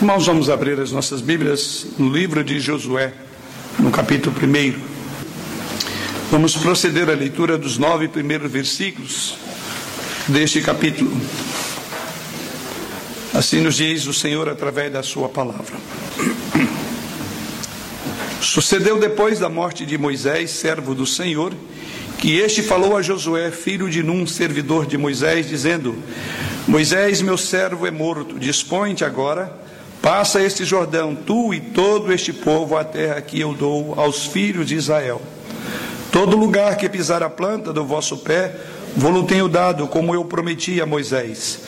Irmãos, vamos abrir as nossas Bíblias no livro de Josué, no capítulo 1. Vamos proceder à leitura dos nove primeiros versículos deste capítulo. Assim nos diz o Senhor através da Sua palavra. Sucedeu depois da morte de Moisés, servo do Senhor, que este falou a Josué, filho de Num, servidor de Moisés, dizendo: Moisés, meu servo, é morto, dispõe-te agora Passa este Jordão, tu e todo este povo, a terra que eu dou aos filhos de Israel. Todo lugar que pisar a planta do vosso pé, vou-lo tenho dado, como eu prometi a Moisés.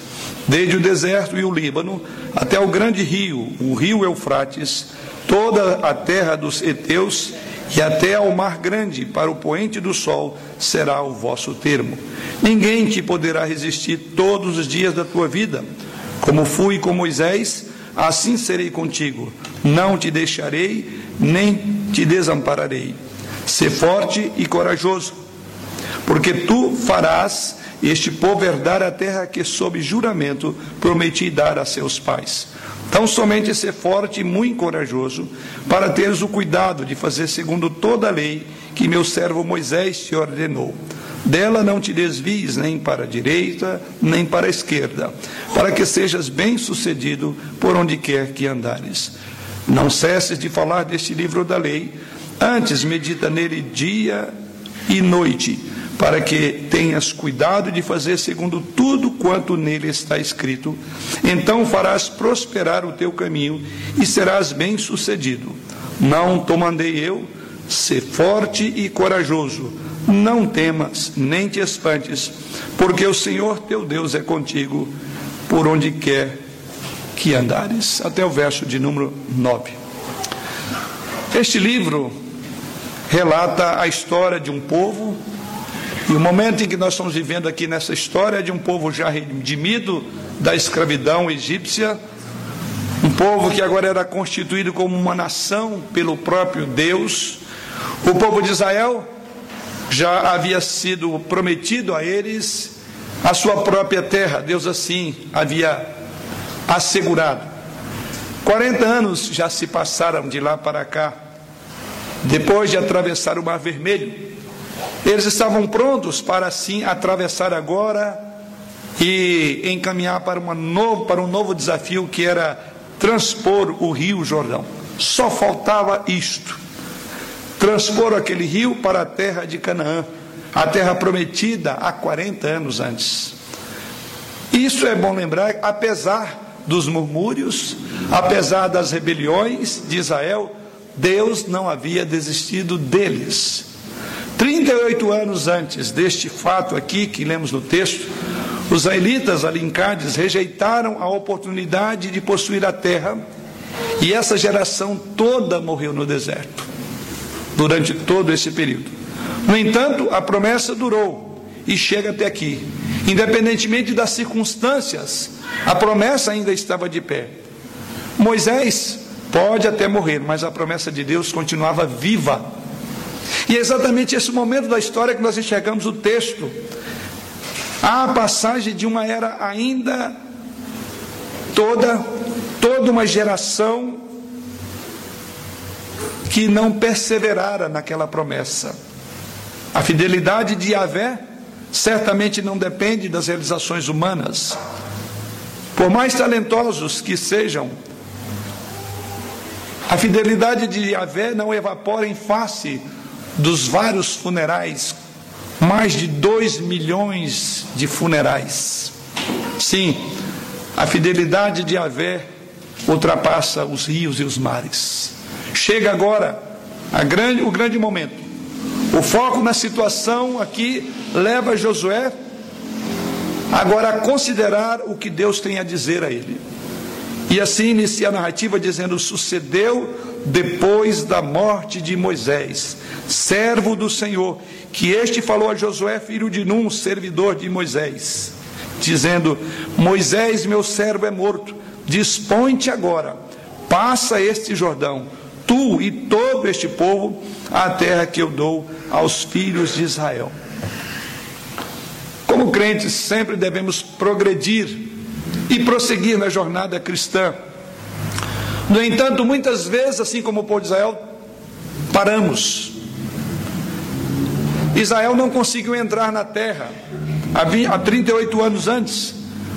Desde o deserto e o Líbano, até o grande rio, o rio Eufrates, toda a terra dos heteus e até ao mar grande, para o poente do sol, será o vosso termo. Ninguém te poderá resistir todos os dias da tua vida. Como fui com Moisés, assim serei contigo, não te deixarei, nem te desampararei. Sê forte e corajoso, porque tu farás este povo herdar a terra que, sob juramento, prometi dar a seus pais. Então, somente ser forte e muito corajoso, para teres o cuidado de fazer segundo toda a lei que meu servo Moisés te ordenou. Dela não te desvies nem para a direita, nem para a esquerda, para que sejas bem-sucedido por onde quer que andares. Não cesses de falar deste livro da lei, antes medita nele dia e noite, para que tenhas cuidado de fazer segundo tudo quanto nele está escrito. Então farás prosperar o teu caminho e serás bem-sucedido. Não te mandei eu, ser forte e corajoso não temas, nem te espantes, porque o Senhor teu Deus é contigo por onde quer que andares. Até o verso de número 9. Este livro relata a história de um povo, e o momento em que nós estamos vivendo aqui nessa história é de um povo já redimido da escravidão egípcia, um povo que agora era constituído como uma nação pelo próprio Deus. O povo de Israel já havia sido prometido a eles a sua própria terra, Deus assim havia assegurado. 40 anos já se passaram de lá para cá, depois de atravessar o Mar Vermelho. Eles estavam prontos para assim atravessar agora e encaminhar para, uma novo, para um novo desafio que era transpor o Rio Jordão. Só faltava isto transpor aquele rio para a terra de Canaã, a terra prometida há 40 anos antes. Isso é bom lembrar, apesar dos murmúrios, apesar das rebeliões de Israel, Deus não havia desistido deles. 38 anos antes deste fato aqui que lemos no texto, os israelitas ali em Cádiz rejeitaram a oportunidade de possuir a terra e essa geração toda morreu no deserto durante todo esse período. No entanto, a promessa durou e chega até aqui. Independentemente das circunstâncias, a promessa ainda estava de pé. Moisés pode até morrer, mas a promessa de Deus continuava viva. E é exatamente esse momento da história que nós enxergamos o texto. Há a passagem de uma era ainda toda, toda uma geração que não perseverara naquela promessa. A fidelidade de Yahvé certamente não depende das realizações humanas. Por mais talentosos que sejam, a fidelidade de Yahvé não evapora em face dos vários funerais, mais de dois milhões de funerais. Sim, a fidelidade de Yahvé ultrapassa os rios e os mares. Chega agora grande, o grande momento. O foco na situação aqui leva Josué agora a considerar o que Deus tem a dizer a ele. E assim inicia a narrativa dizendo: sucedeu depois da morte de Moisés, servo do Senhor, que este falou a Josué, filho de Num, servidor de Moisés, dizendo: Moisés, meu servo, é morto, dispõe-te agora, passa este Jordão tu e todo este povo a terra que eu dou aos filhos de Israel. Como crentes, sempre devemos progredir e prosseguir na jornada cristã, No entanto, muitas vezes, assim como o povo de Israel, paramos. Israel não conseguiu entrar na terra há 38 anos antes,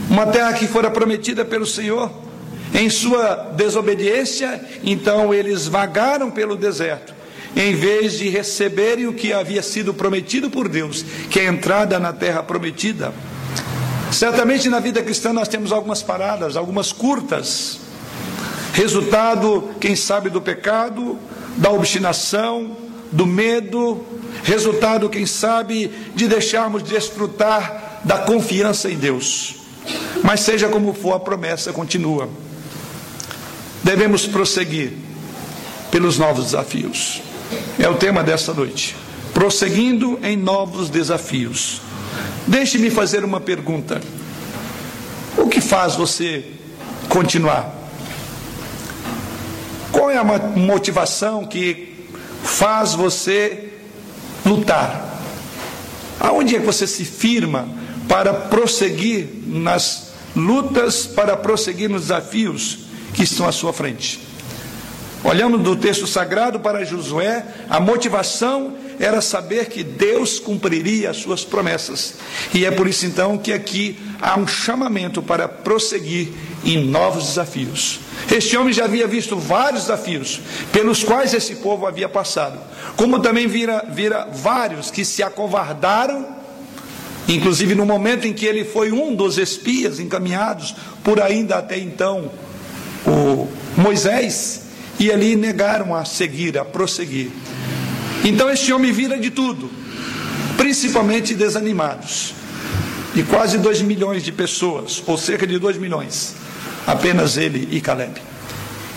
uma terra que fora prometida pelo Senhor. Em sua desobediência, então eles vagaram pelo deserto, em vez de receberem o que havia sido prometido por Deus, que é a entrada na terra prometida. Certamente na vida cristã nós temos algumas paradas, algumas curtas, resultado, quem sabe, do pecado, da obstinação, do medo, resultado, quem sabe, de deixarmos de desfrutar da confiança em Deus. Mas seja como for, a promessa continua. Devemos prosseguir pelos novos desafios. É o tema desta noite. Prosseguindo em novos desafios. Deixe-me fazer uma pergunta. O que faz você continuar? Qual é a motivação que faz você lutar? Aonde é que você se firma para prosseguir nas lutas, para prosseguir nos desafios que estão à sua frente. Olhando do texto sagrado para Josué, a motivação era saber que Deus cumpriria as suas promessas. E é por isso então que aqui há um chamamento para prosseguir em novos desafios. Este homem já havia visto vários desafios pelos quais esse povo havia passado, como também vira, vira vários que se acovardaram, inclusive no momento em que ele foi um dos espias encaminhados por ainda até então o Moisés, e ali negaram a seguir, a prosseguir. Então este homem vira de tudo, principalmente desanimados. De quase 2 milhões de pessoas, ou cerca de 2 milhões, apenas ele e Caleb.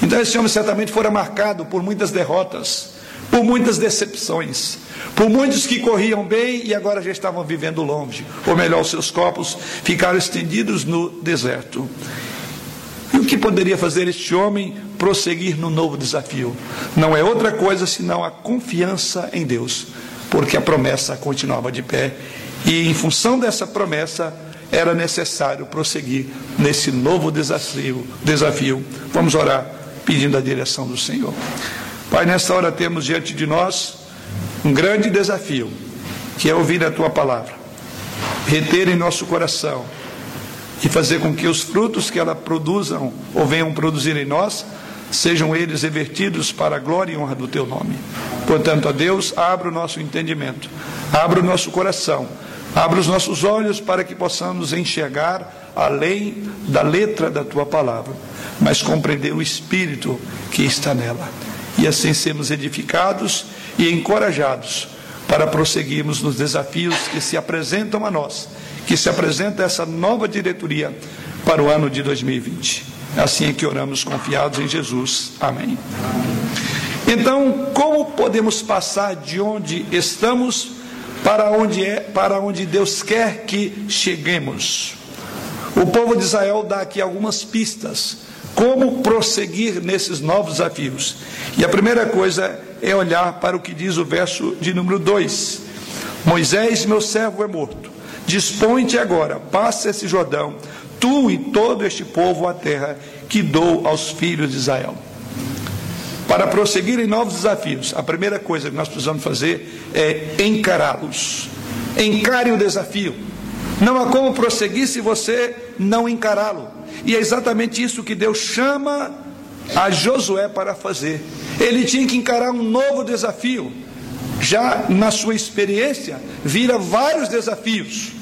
Então esse homem certamente fora marcado por muitas derrotas, por muitas decepções, por muitos que corriam bem e agora já estavam vivendo longe, ou melhor, seus corpos ficaram estendidos no deserto. E o que poderia fazer este homem prosseguir no novo desafio? Não é outra coisa senão a confiança em Deus, porque a promessa continuava de pé e, em função dessa promessa, era necessário prosseguir nesse novo desafio. desafio. Vamos orar pedindo a direção do Senhor. Pai, nesta hora temos diante de nós um grande desafio, que é ouvir a tua palavra, reter em nosso coração e fazer com que os frutos que ela produzam ou venham produzir em nós sejam eles revertidos para a glória e honra do teu nome. Portanto, a Deus, abra o nosso entendimento, abra o nosso coração, abra os nossos olhos para que possamos enxergar além da letra da tua palavra, mas compreender o espírito que está nela. E assim sermos edificados e encorajados para prosseguirmos nos desafios que se apresentam a nós que se apresenta essa nova diretoria para o ano de 2020. Assim é que oramos confiados em Jesus. Amém. Então, como podemos passar de onde estamos para onde é, para onde Deus quer que cheguemos? O povo de Israel dá aqui algumas pistas como prosseguir nesses novos desafios. E a primeira coisa é olhar para o que diz o verso de número 2. Moisés, meu servo, é morto. Dispõe-te agora, passa esse Jordão, tu e todo este povo a terra que dou aos filhos de Israel. Para prosseguir em novos desafios, a primeira coisa que nós precisamos fazer é encará-los. Encare o desafio. Não há como prosseguir se você não encará-lo. E é exatamente isso que Deus chama a Josué para fazer. Ele tinha que encarar um novo desafio. Já na sua experiência, vira vários desafios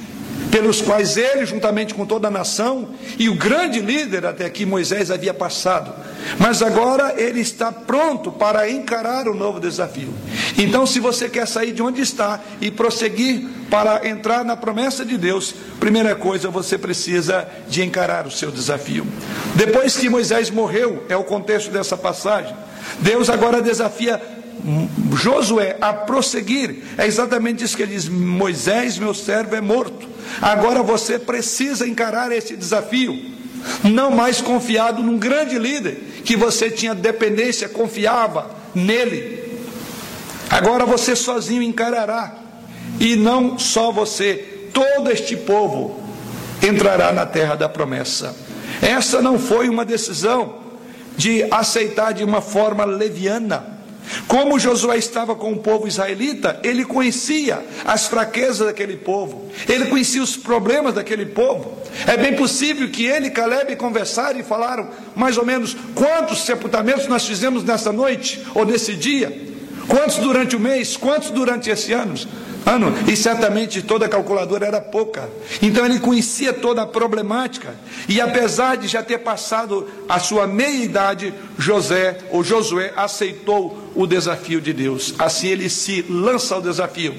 pelos quais ele, juntamente com toda a nação, e o grande líder até aqui, Moisés, havia passado. Mas agora ele está pronto para encarar o novo desafio. Então, se você quer sair de onde está e prosseguir para entrar na promessa de Deus, primeira coisa, você precisa de encarar o seu desafio. Depois que Moisés morreu, é o contexto dessa passagem, Deus agora desafia Josué a prosseguir. É exatamente isso que ele diz: Moisés, meu servo, é morto. Agora você precisa encarar esse desafio. Não mais confiado num grande líder, que você tinha dependência, confiava nele. Agora você sozinho encarará. E não só você, todo este povo entrará na terra da promessa. Essa não foi uma decisão de aceitar de uma forma leviana. Como Josué estava com o povo israelita, ele conhecia as fraquezas daquele povo, ele conhecia os problemas daquele povo. É bem possível que ele e Caleb conversaram e falaram mais ou menos quantos sepultamentos nós fizemos nessa noite ou nesse dia, quantos durante o mês, quantos durante esse ano ano, e certamente toda calculadora era pouca. Então ele conhecia toda a problemática. E apesar de já ter passado a sua meia-idade, José ou Josué aceitou o desafio de Deus. Assim ele se lança ao desafio.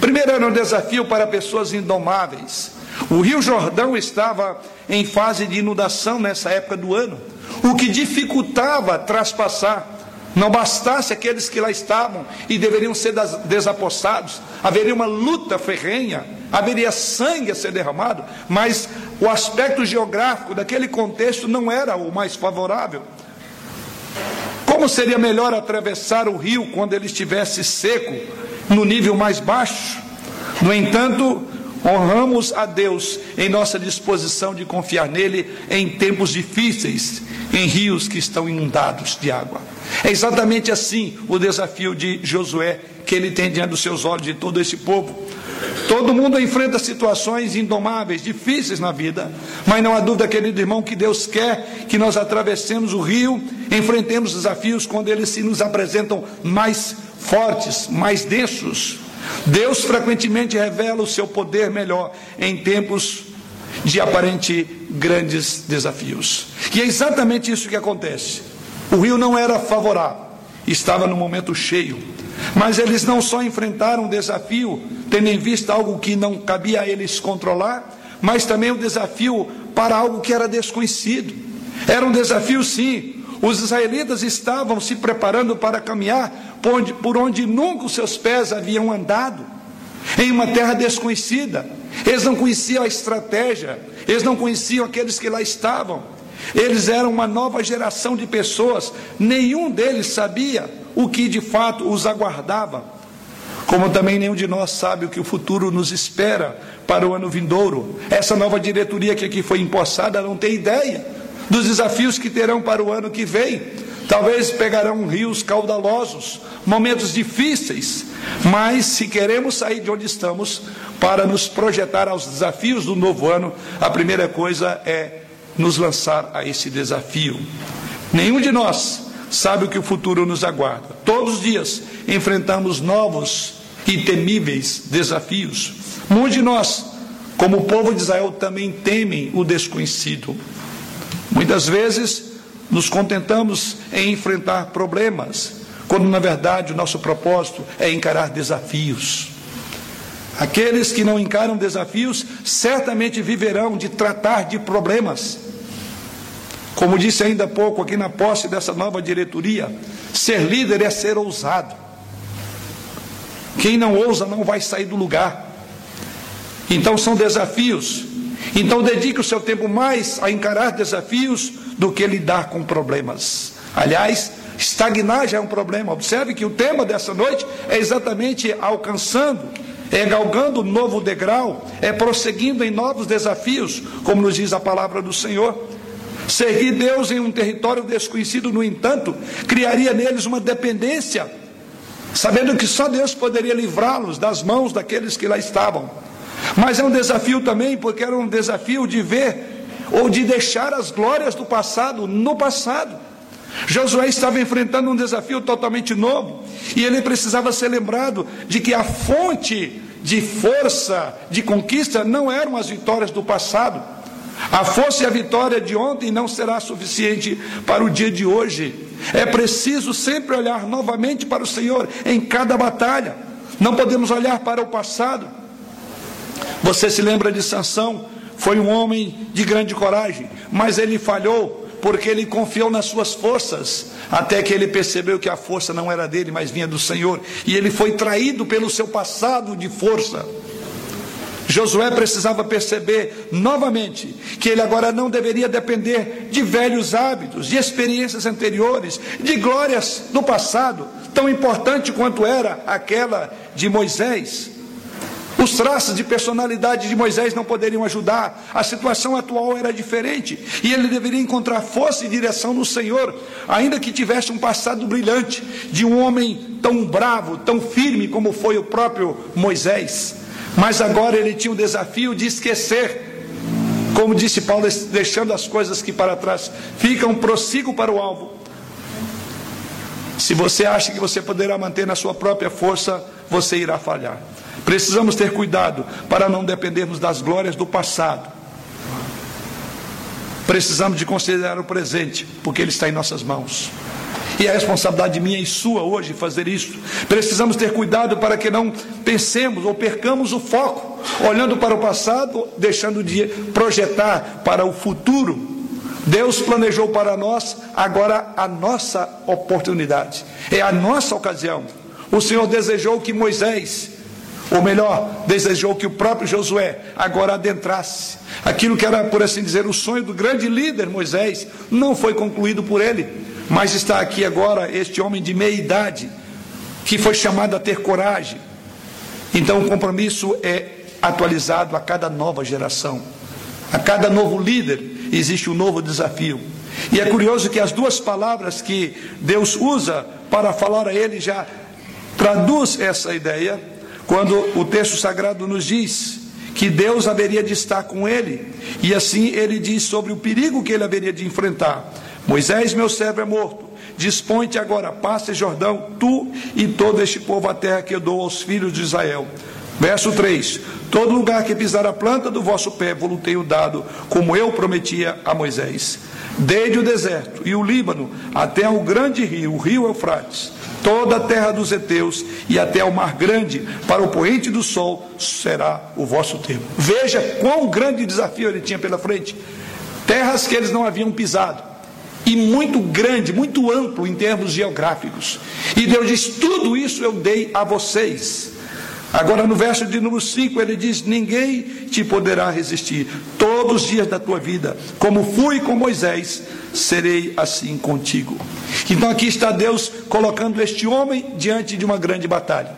Primeiro era um desafio para pessoas indomáveis. O Rio Jordão estava em fase de inundação nessa época do ano, o que dificultava traspassar não bastasse aqueles que lá estavam e deveriam ser desapossados, haveria uma luta ferrenha, haveria sangue a ser derramado, mas o aspecto geográfico daquele contexto não era o mais favorável. Como seria melhor atravessar o rio quando ele estivesse seco, no nível mais baixo? No entanto, honramos a Deus em nossa disposição de confiar nele em tempos difíceis, em rios que estão inundados de água. É exatamente assim o desafio de Josué que ele tem diante dos seus olhos de todo esse povo. Todo mundo enfrenta situações indomáveis, difíceis na vida, mas não há dúvida, querido irmão, que Deus quer que nós atravessemos o rio, enfrentemos desafios quando eles se nos apresentam mais fortes, mais densos. Deus frequentemente revela o seu poder melhor em tempos de aparente grandes desafios. E é exatamente isso que acontece. O rio não era favorável, estava no momento cheio. Mas eles não só enfrentaram um desafio, tendo em vista algo que não cabia a eles controlar, mas também um desafio para algo que era desconhecido. Era um desafio, sim. Os israelitas estavam se preparando para caminhar por onde, por onde nunca os seus pés haviam andado, em uma terra desconhecida. Eles não conheciam a estratégia, eles não conheciam aqueles que lá estavam. Eles eram uma nova geração de pessoas, nenhum deles sabia o que de fato os aguardava. Como também nenhum de nós sabe o que o futuro nos espera para o ano vindouro. Essa nova diretoria que aqui foi empossada não tem ideia dos desafios que terão para o ano que vem. Talvez pegarão rios caudalosos, momentos difíceis, mas se queremos sair de onde estamos para nos projetar aos desafios do novo ano, a primeira coisa é nos lançar a esse desafio. Nenhum de nós sabe o que o futuro nos aguarda. Todos os dias enfrentamos novos e temíveis desafios. Muitos de nós, como o povo de Israel, também temem o desconhecido. Muitas vezes nos contentamos em enfrentar problemas, quando na verdade o nosso propósito é encarar desafios. Aqueles que não encaram desafios certamente viverão de tratar de problemas. Como disse ainda há pouco aqui na posse dessa nova diretoria, ser líder é ser ousado. Quem não ousa não vai sair do lugar. Então são desafios. Então dedique o seu tempo mais a encarar desafios do que lidar com problemas. Aliás, estagnar já é um problema. Observe que o tema dessa noite é exatamente alcançando, é galgando um novo degrau, é prosseguindo em novos desafios, como nos diz a palavra do Senhor. Seguir Deus em um território desconhecido, no entanto, criaria neles uma dependência, sabendo que só Deus poderia livrá-los das mãos daqueles que lá estavam. Mas é um desafio também, porque era um desafio de ver ou de deixar as glórias do passado no passado. Josué estava enfrentando um desafio totalmente novo e ele precisava ser lembrado de que a fonte de força, de conquista, não eram as vitórias do passado a força e a vitória de ontem não será suficiente para o dia de hoje. É preciso sempre olhar novamente para o Senhor em cada batalha. Não podemos olhar para o passado. Você se lembra de Sansão? Foi um homem de grande coragem, mas ele falhou porque ele confiou nas suas forças, até que ele percebeu que a força não era dele, mas vinha do Senhor, e ele foi traído pelo seu passado de força. Josué precisava perceber novamente que ele agora não deveria depender de velhos hábitos, de experiências anteriores, de glórias do passado, tão importante quanto era aquela de Moisés. Os traços de personalidade de Moisés não poderiam ajudar, a situação atual era diferente e ele deveria encontrar força e direção no Senhor, ainda que tivesse um passado brilhante de um homem tão bravo, tão firme como foi o próprio Moisés. Mas agora ele tinha o desafio de esquecer, como disse Paulo, deixando as coisas que para trás ficam, prossigo para o alvo. Se você acha que você poderá manter na sua própria força, você irá falhar. Precisamos ter cuidado para não dependermos das glórias do passado. Precisamos de considerar o presente, porque ele está em nossas mãos. E é responsabilidade minha e sua hoje fazer isso. Precisamos ter cuidado para que não pensemos ou percamos o foco, olhando para o passado, deixando de projetar para o futuro. Deus planejou para nós agora a nossa oportunidade, é a nossa ocasião. O Senhor desejou que Moisés, ou melhor, desejou que o próprio Josué agora adentrasse. Aquilo que era, por assim dizer, o sonho do grande líder Moisés, não foi concluído por ele. Mas está aqui agora este homem de meia idade, que foi chamado a ter coragem. Então o compromisso é atualizado a cada nova geração. A cada novo líder existe um novo desafio. E é curioso que as duas palavras que Deus usa para falar a ele já traduz essa ideia, quando o texto sagrado nos diz que Deus haveria de estar com ele, e assim ele diz sobre o perigo que ele haveria de enfrentar. Moisés, meu servo, é morto. Dispõe-te agora, passa Jordão, tu e todo este povo a terra que eu dou aos filhos de Israel. Verso 3: Todo lugar que pisar a planta do vosso pé, vos tenho dado, como eu prometia a Moisés. Desde o deserto e o Líbano até o grande rio, o rio Eufrates, toda a terra dos heteus e até o mar grande, para o poente do sol, será o vosso termo. Veja quão grande desafio ele tinha pela frente. Terras que eles não haviam pisado e muito grande, muito amplo em termos geográficos. E Deus diz: Tudo isso eu dei a vocês. Agora, no verso de número 5, ele diz: Ninguém te poderá resistir todos os dias da tua vida, como fui com Moisés, serei assim contigo. Então, aqui está Deus colocando este homem diante de uma grande batalha,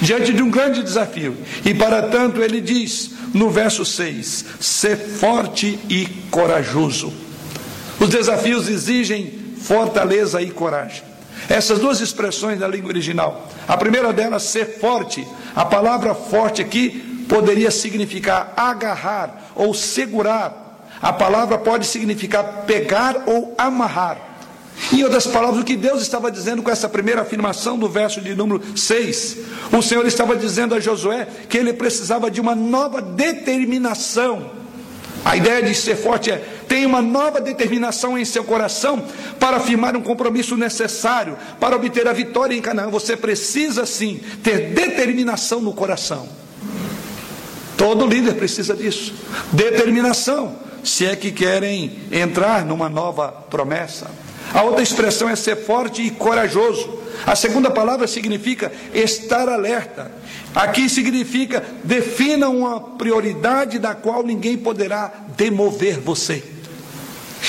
diante de um grande desafio. E para tanto, ele diz no verso 6: Ser forte e corajoso. Os desafios exigem fortaleza e coragem. Essas duas expressões da língua original. A primeira delas, ser forte. A palavra forte aqui poderia significar agarrar ou segurar. A palavra pode significar pegar ou amarrar. Em outras palavras, o que Deus estava dizendo com essa primeira afirmação do verso de número 6, o Senhor estava dizendo a Josué que ele precisava de uma nova determinação a ideia de ser forte é ter uma nova determinação em seu coração para afirmar um compromisso necessário para obter a vitória em Canaã. Você precisa sim ter determinação no coração. Todo líder precisa disso. Determinação, se é que querem entrar numa nova promessa. A outra expressão é ser forte e corajoso. A segunda palavra significa estar alerta. Aqui significa defina uma prioridade da qual ninguém poderá demover você.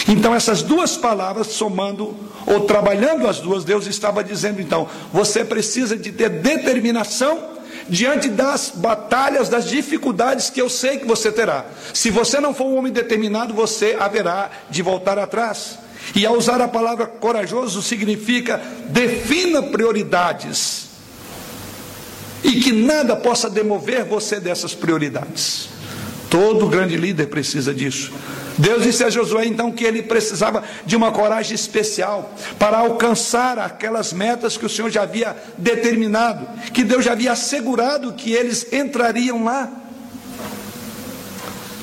Então, essas duas palavras, somando ou trabalhando as duas, Deus estava dizendo: então, você precisa de ter determinação diante das batalhas, das dificuldades que eu sei que você terá. Se você não for um homem determinado, você haverá de voltar atrás. E ao usar a palavra corajoso significa defina prioridades e que nada possa demover você dessas prioridades. Todo grande líder precisa disso. Deus disse a Josué então que ele precisava de uma coragem especial para alcançar aquelas metas que o Senhor já havia determinado, que Deus já havia assegurado que eles entrariam lá.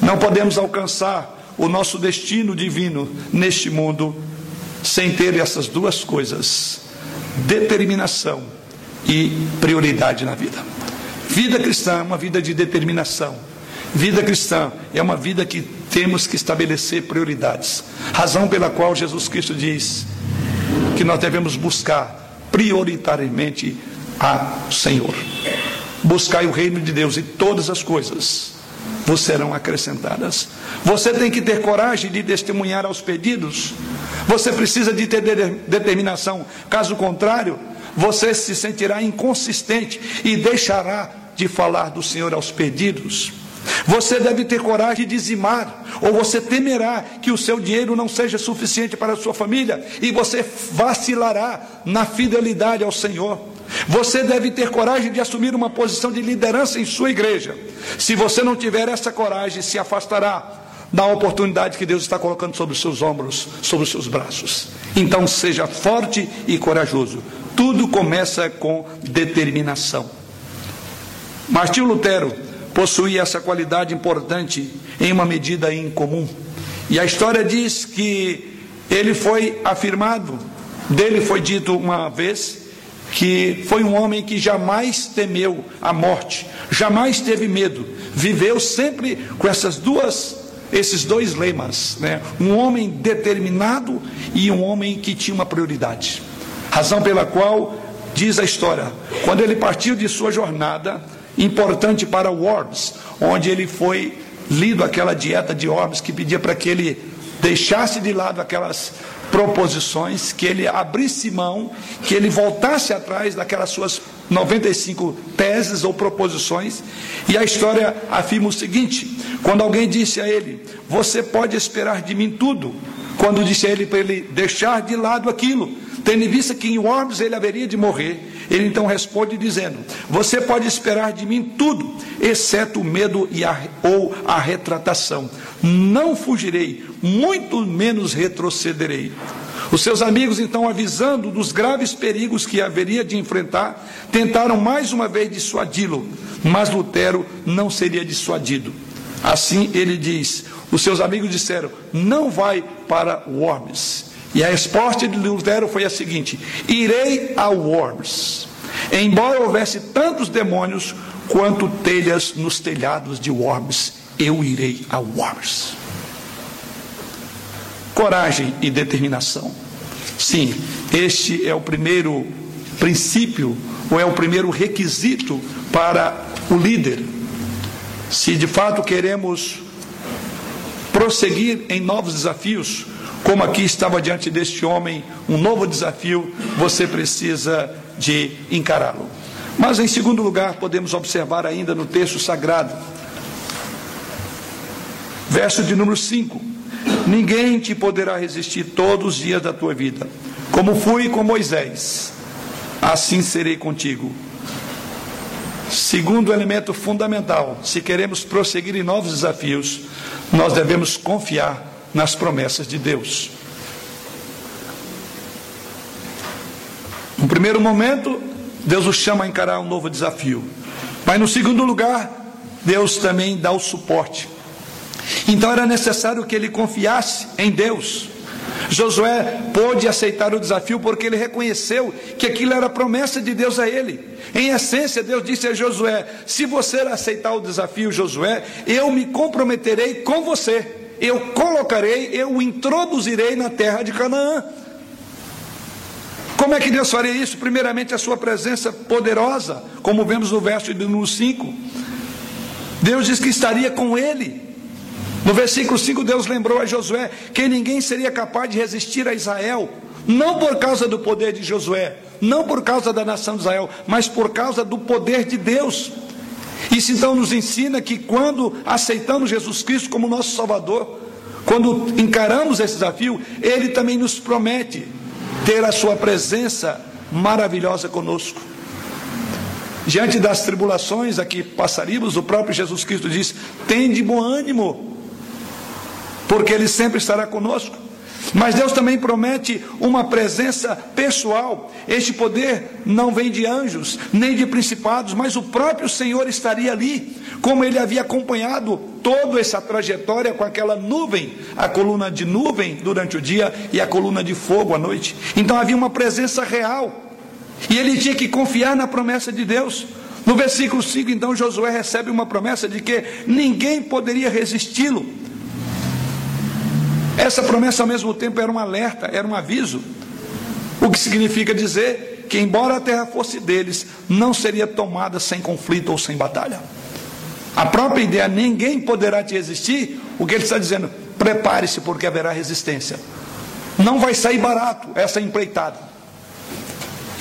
Não podemos alcançar o nosso destino divino neste mundo sem ter essas duas coisas: determinação e prioridade na vida. Vida cristã é uma vida de determinação. Vida cristã é uma vida que temos que estabelecer prioridades. Razão pela qual Jesus Cristo diz que nós devemos buscar prioritariamente a Senhor. Buscai o reino de Deus e todas as coisas vos serão acrescentadas. Você tem que ter coragem de testemunhar aos pedidos. Você precisa de ter determinação. Caso contrário, você se sentirá inconsistente e deixará de falar do Senhor aos perdidos. Você deve ter coragem de dizimar, ou você temerá que o seu dinheiro não seja suficiente para a sua família e você vacilará na fidelidade ao Senhor. Você deve ter coragem de assumir uma posição de liderança em sua igreja. Se você não tiver essa coragem, se afastará da oportunidade que Deus está colocando sobre os seus ombros, sobre os seus braços. Então seja forte e corajoso. Tudo começa com determinação. Martinho Lutero possuía essa qualidade importante em uma medida incomum. E a história diz que ele foi afirmado, dele foi dito uma vez, que foi um homem que jamais temeu a morte, jamais teve medo, viveu sempre com essas duas esses dois lemas, né? Um homem determinado e um homem que tinha uma prioridade. Razão pela qual diz a história, quando ele partiu de sua jornada, importante para Worms, onde ele foi lido aquela dieta de Worms que pedia para que ele deixasse de lado aquelas proposições, que ele abrisse mão, que ele voltasse atrás daquelas suas 95 teses ou proposições. E a história afirma o seguinte: quando alguém disse a ele, Você pode esperar de mim tudo, quando disse a ele para ele deixar de lado aquilo, tendo em vista que em Worms ele haveria de morrer, ele então responde dizendo: Você pode esperar de mim tudo, exceto o medo e a, ou a retratação. Não fugirei, muito menos retrocederei. Os seus amigos, então, avisando dos graves perigos que haveria de enfrentar, tentaram mais uma vez dissuadi-lo, mas Lutero não seria dissuadido. Assim ele diz: os seus amigos disseram: não vai para Worms. E a resposta de Lutero foi a seguinte: irei a Worms. Embora houvesse tantos demônios quanto telhas nos telhados de Worms, eu irei a Worms. Coragem e determinação. Sim, este é o primeiro princípio, ou é o primeiro requisito para o líder. Se de fato queremos prosseguir em novos desafios, como aqui estava diante deste homem, um novo desafio, você precisa de encará-lo. Mas em segundo lugar, podemos observar ainda no texto sagrado, verso de número 5: Ninguém te poderá resistir todos os dias da tua vida, como fui com Moisés, assim serei contigo. Segundo elemento fundamental, se queremos prosseguir em novos desafios, nós devemos confiar nas promessas de Deus. No primeiro momento, Deus o chama a encarar um novo desafio. Mas no segundo lugar, Deus também dá o suporte. Então era necessário que ele confiasse em Deus. Josué pôde aceitar o desafio porque ele reconheceu que aquilo era promessa de Deus a ele. Em essência, Deus disse a Josué: Se você aceitar o desafio, Josué, eu me comprometerei com você eu colocarei, eu o introduzirei na terra de Canaã. Como é que Deus faria isso? Primeiramente, a sua presença poderosa, como vemos no verso de número 5. Deus diz que estaria com ele. No versículo 5, Deus lembrou a Josué que ninguém seria capaz de resistir a Israel, não por causa do poder de Josué, não por causa da nação de Israel, mas por causa do poder de Deus. Isso então nos ensina que quando aceitamos Jesus Cristo como nosso Salvador, quando encaramos esse desafio, Ele também nos promete ter a Sua presença maravilhosa conosco. Diante das tribulações a que passaríamos, o próprio Jesus Cristo diz: tem de bom ânimo, porque Ele sempre estará conosco. Mas Deus também promete uma presença pessoal. Este poder não vem de anjos, nem de principados, mas o próprio Senhor estaria ali, como ele havia acompanhado toda essa trajetória com aquela nuvem, a coluna de nuvem durante o dia e a coluna de fogo à noite. Então havia uma presença real. E ele tinha que confiar na promessa de Deus. No versículo 5, então, Josué recebe uma promessa de que ninguém poderia resisti-lo essa promessa, ao mesmo tempo, era um alerta, era um aviso. O que significa dizer que, embora a terra fosse deles, não seria tomada sem conflito ou sem batalha. A própria ideia, ninguém poderá te resistir, o que ele está dizendo, prepare-se porque haverá resistência. Não vai sair barato essa empreitada.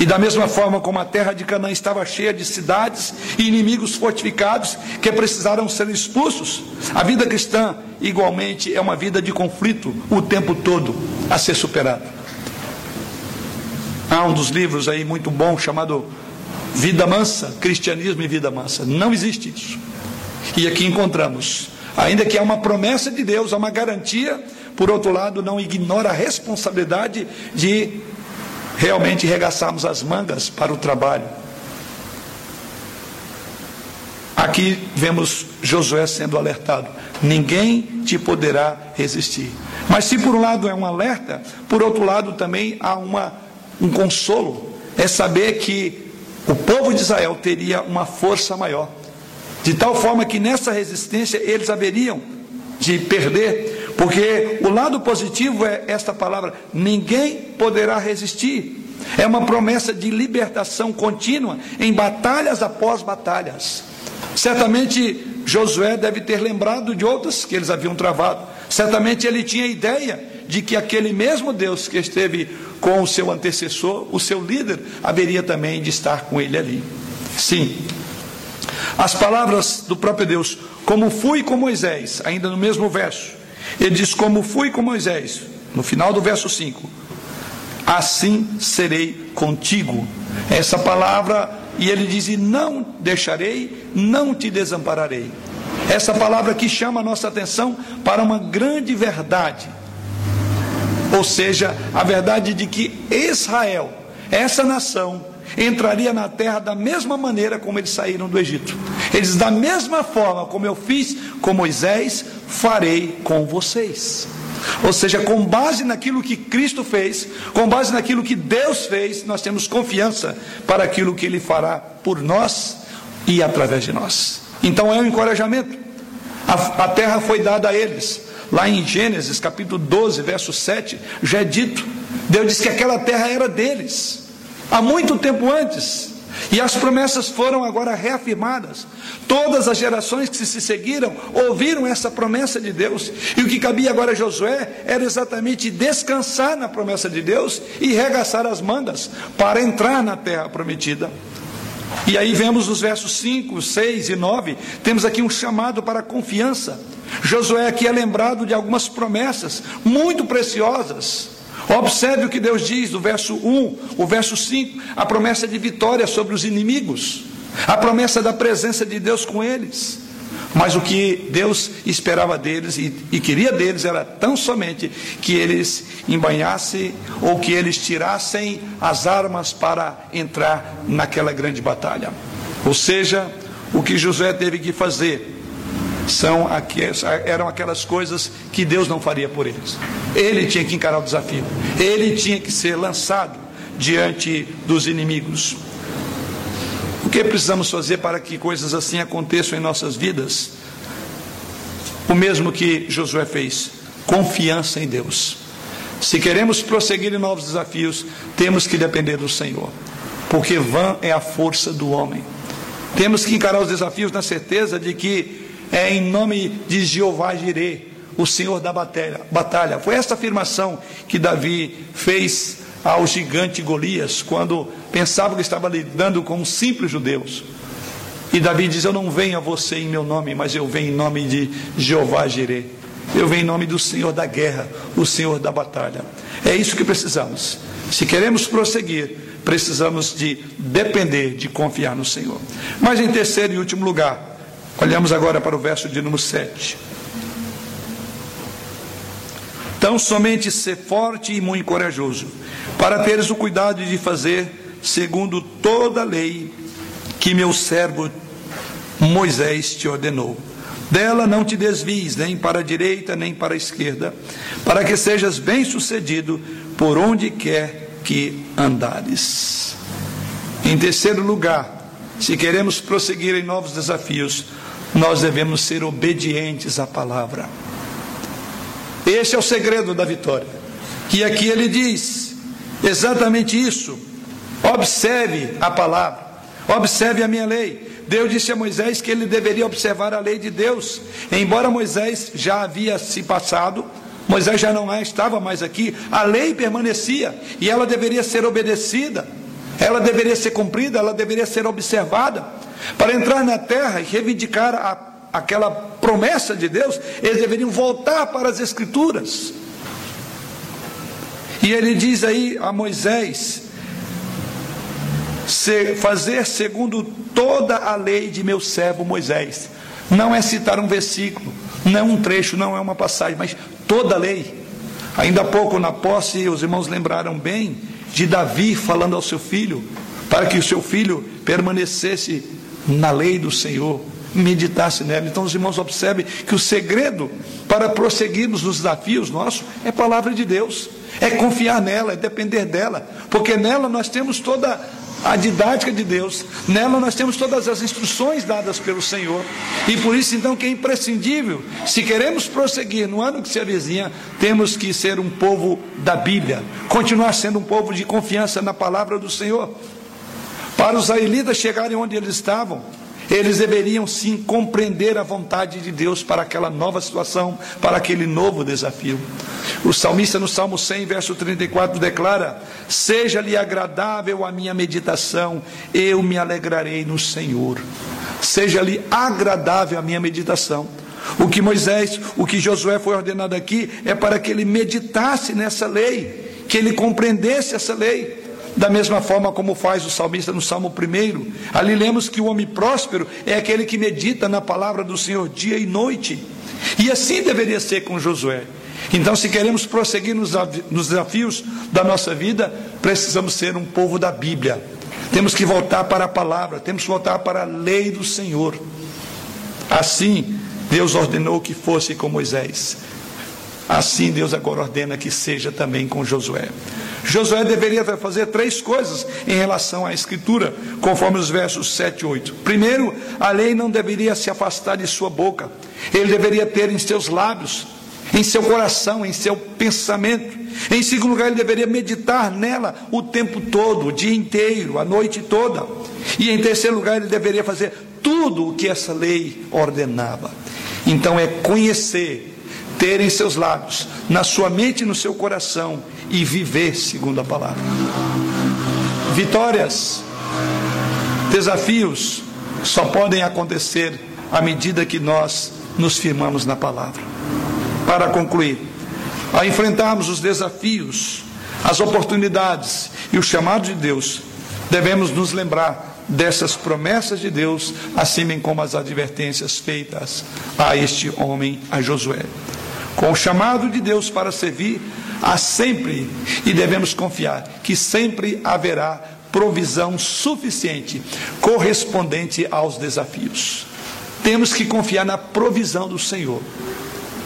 E da mesma forma como a terra de Canaã estava cheia de cidades e inimigos fortificados que precisaram ser expulsos, a vida cristã igualmente é uma vida de conflito o tempo todo a ser superada. Há um dos livros aí muito bom chamado Vida Mansa, Cristianismo e Vida Mansa. Não existe isso. E aqui encontramos, ainda que há uma promessa de Deus, há uma garantia, por outro lado, não ignora a responsabilidade de realmente regaçarmos as mangas para o trabalho. Aqui vemos Josué sendo alertado: ninguém te poderá resistir. Mas se por um lado é um alerta, por outro lado também há uma, um consolo, é saber que o povo de Israel teria uma força maior, de tal forma que nessa resistência eles haveriam de perder, porque o lado positivo é esta palavra: ninguém poderá resistir. É uma promessa de libertação contínua em batalhas após batalhas. Certamente Josué deve ter lembrado de outras que eles haviam travado. Certamente ele tinha ideia de que aquele mesmo Deus que esteve com o seu antecessor, o seu líder, haveria também de estar com ele ali. Sim. As palavras do próprio Deus, como fui com Moisés, ainda no mesmo verso, ele diz: Como fui com Moisés, no final do verso 5, assim serei contigo. Essa palavra, e ele diz: E não deixarei, não te desampararei. Essa palavra que chama a nossa atenção para uma grande verdade, ou seja, a verdade de que Israel, essa nação, entraria na terra da mesma maneira como eles saíram do Egito. Eles, da mesma forma como eu fiz com Moisés, farei com vocês. Ou seja, com base naquilo que Cristo fez, com base naquilo que Deus fez, nós temos confiança para aquilo que Ele fará por nós e através de nós. Então é um encorajamento. A, a terra foi dada a eles. Lá em Gênesis capítulo 12, verso 7, já é dito. Deus disse que aquela terra era deles há muito tempo antes. E as promessas foram agora reafirmadas. Todas as gerações que se seguiram ouviram essa promessa de Deus. E o que cabia agora a Josué era exatamente descansar na promessa de Deus e regaçar as mangas para entrar na terra prometida. E aí vemos os versos 5, 6 e 9, temos aqui um chamado para confiança. Josué aqui é lembrado de algumas promessas muito preciosas Observe o que Deus diz do verso 1, o verso 5, a promessa de vitória sobre os inimigos, a promessa da presença de Deus com eles. Mas o que Deus esperava deles e, e, queria deles era tão somente que eles embanhassem ou que eles tirassem as armas para entrar naquela grande batalha. Ou seja, o que José teve que fazer são eram aquelas coisas que Deus não faria por eles. Ele tinha que encarar o desafio, ele tinha que ser lançado diante dos inimigos. O que precisamos fazer para que coisas assim aconteçam em nossas vidas? O mesmo que Josué fez: confiança em Deus. Se queremos prosseguir em novos desafios, temos que depender do Senhor, porque vã é a força do homem. Temos que encarar os desafios na certeza de que é em nome de Jeová Jireh, o Senhor da batalha. Foi esta afirmação que Davi fez ao gigante Golias, quando pensava que estava lidando com simples judeus. E Davi diz: Eu não venho a você em meu nome, mas eu venho em nome de Jeová Jireh. Eu venho em nome do Senhor da guerra, o Senhor da batalha. É isso que precisamos. Se queremos prosseguir, precisamos de depender, de confiar no Senhor. Mas em terceiro e último lugar, Olhamos agora para o verso de número 7. Tão somente ser forte e muito corajoso, para teres o cuidado de fazer segundo toda a lei que meu servo Moisés te ordenou. Dela não te desvies nem para a direita nem para a esquerda, para que sejas bem-sucedido por onde quer que andares. Em terceiro lugar, se queremos prosseguir em novos desafios, nós devemos ser obedientes à palavra. Este é o segredo da vitória. Que aqui ele diz exatamente isso. Observe a palavra, observe a minha lei. Deus disse a Moisés que ele deveria observar a lei de Deus. Embora Moisés já havia se passado, Moisés já não estava mais aqui, a lei permanecia e ela deveria ser obedecida. ela deveria ser cumprida, ela deveria ser observada. Para entrar na terra e reivindicar a, aquela promessa de Deus, eles deveriam voltar para as Escrituras. E ele diz aí a Moisés: fazer segundo toda a lei de meu servo Moisés. Não é citar um versículo, não é um trecho, não é uma passagem, mas toda a lei. Ainda há pouco na posse, os irmãos lembraram bem de Davi falando ao seu filho, para que o seu filho permanecesse na lei do Senhor, meditasse nela. Então, os irmãos observem que o segredo para prosseguirmos nos desafios nossos é a palavra de Deus, é confiar nela, é depender dela, porque nela nós temos toda a didática de Deus, nela nós temos todas as instruções dadas pelo Senhor, e por isso então que é imprescindível, se queremos prosseguir no ano que se avizinha, temos que ser um povo da Bíblia, continuar sendo um povo de confiança na palavra do Senhor. Para os israelitas chegarem onde eles estavam, eles deveriam sim compreender a vontade de Deus para aquela nova situação, para aquele novo desafio. O salmista no Salmo 100, verso 34 declara: Seja-lhe agradável a minha meditação, eu me alegrarei no Senhor. Seja-lhe agradável a minha meditação. O que Moisés, o que Josué foi ordenado aqui é para que ele meditasse nessa lei, que ele compreendesse essa lei. Da mesma forma como faz o salmista no Salmo 1, ali lemos que o homem próspero é aquele que medita na palavra do Senhor dia e noite. E assim deveria ser com Josué. Então, se queremos prosseguir nos desafios da nossa vida, precisamos ser um povo da Bíblia. Temos que voltar para a palavra, temos que voltar para a lei do Senhor. Assim, Deus ordenou que fosse com Moisés. Assim, Deus agora ordena que seja também com Josué. Josué deveria fazer três coisas em relação à Escritura, conforme os versos 7 e 8. Primeiro, a lei não deveria se afastar de sua boca, ele deveria ter em seus lábios, em seu coração, em seu pensamento. Em segundo lugar, ele deveria meditar nela o tempo todo, o dia inteiro, a noite toda. E em terceiro lugar, ele deveria fazer tudo o que essa lei ordenava. Então, é conhecer, ter em seus lábios, na sua mente e no seu coração, e viver segundo a palavra. Vitórias, desafios só podem acontecer à medida que nós nos firmamos na palavra. Para concluir, ao enfrentarmos os desafios, as oportunidades e o chamado de Deus, devemos nos lembrar dessas promessas de Deus, assim como as advertências feitas a este homem, a Josué. Com o chamado de Deus para servir, há sempre, e devemos confiar, que sempre haverá provisão suficiente, correspondente aos desafios. Temos que confiar na provisão do Senhor.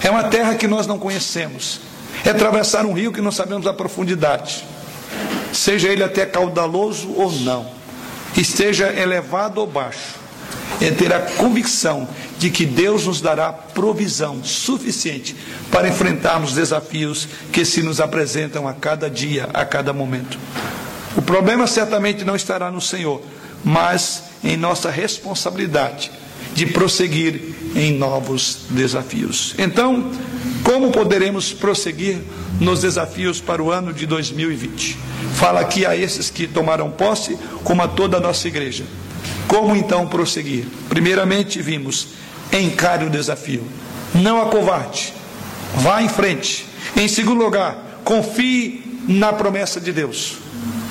É uma terra que nós não conhecemos. É atravessar um rio que não sabemos a profundidade. Seja ele até caudaloso ou não. Esteja elevado ou baixo. É ter a convicção de que Deus nos dará provisão suficiente para enfrentarmos desafios que se nos apresentam a cada dia, a cada momento. O problema certamente não estará no Senhor, mas em nossa responsabilidade de prosseguir em novos desafios. Então, como poderemos prosseguir nos desafios para o ano de 2020? Fala aqui a esses que tomaram posse, como a toda a nossa igreja. Como então prosseguir? Primeiramente, vimos encare o desafio. Não acovarde. Vá em frente. Em segundo lugar, confie na promessa de Deus.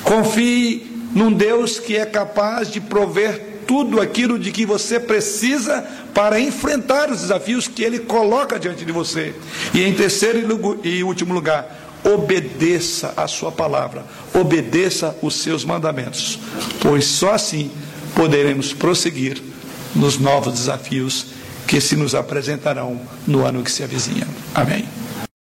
Confie num Deus que é capaz de prover tudo aquilo de que você precisa para enfrentar os desafios que Ele coloca diante de você. E em terceiro e último lugar, obedeça a Sua palavra, obedeça os seus mandamentos, pois só assim poderemos prosseguir nos novos desafios que se nos apresentarão no ano que se avizinha. Amém.